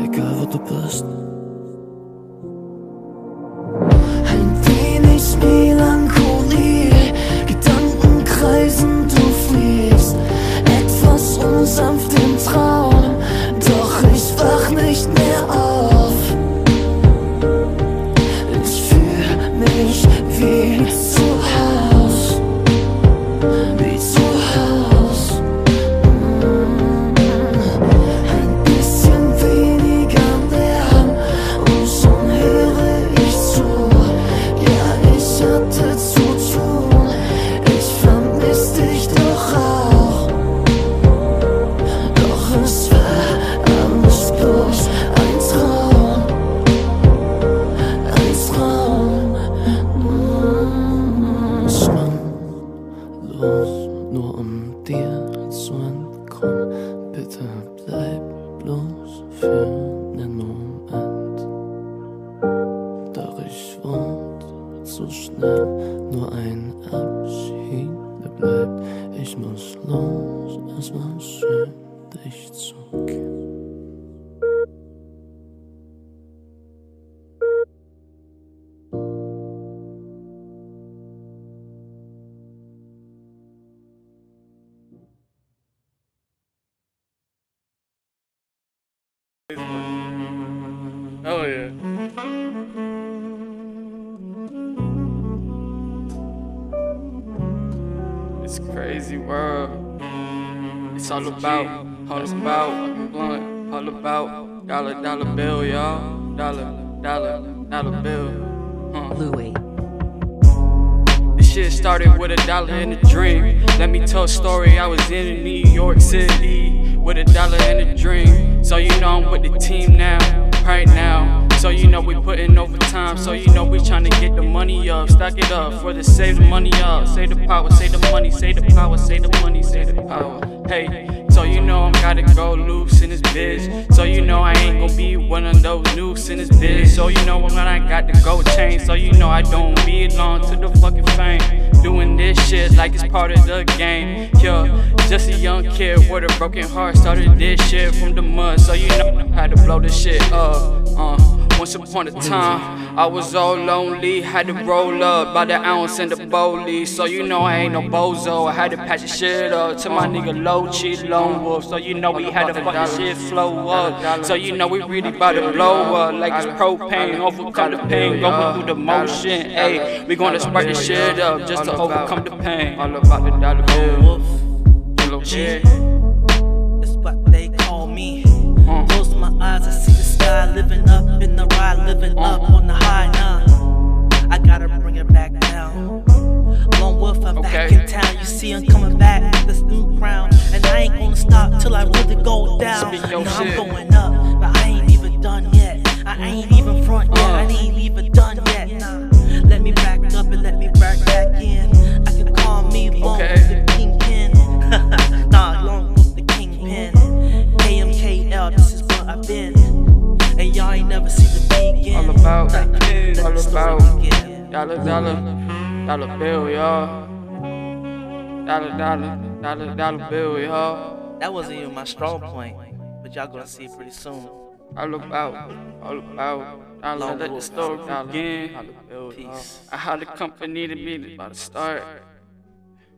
Egal wo du bist. So schnell, nur ein Abschied, bleibt. Ich muss los, es war schön, dich zu kennen. So you know when I got the gold chain. So you know I don't belong to the fucking fame. Doing this shit like it's part of the game. Yeah, just a young kid with a broken heart. Started this shit from the mud. So you know had to blow this shit up. Uh, once upon a time, I was all lonely. Had to roll up by the ounce in the bowlie. So you know I ain't no bozo. I had to patch the shit up to my nigga Lucha Lone Wolf. So you know we had to fucking shit flow up. So you know we really about to blow up like it's propane. Overcome the pain, going through the motion. Ayy, we gonna spark the shit up just to overcome the pain. All about the dollar bill. Yellow G. That's what they call me. Close my eyes, I see the sky, living up in the ride, living up on the high now. I gotta bring it back down. Lone Wolf, I'm back in town. You see, I'm coming back with this new crown, and I ain't gonna stop till I really go down. Now I'm going up, but I ain't even done yet. I ain't even front yet. I ain't even done yet. Nah, let me back up and let me back back in. I can call me Lone Wolf dollar, dollar, dollar bill, y'all. Dollar, dollar, dollar, dollar bill, y'all. That wasn't even my strong point, but y'all gonna see it pretty soon. All about, all about dollar. Long Let the wolf, story dollar. begin. Dollar bill, y'all. I had the company to be about to start,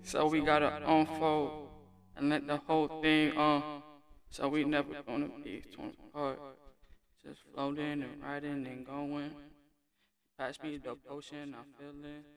so we gotta unfold and let the whole thing on. So we never gonna be torn apart. Just floating and riding and going. Pass me the potion, I'm feeling.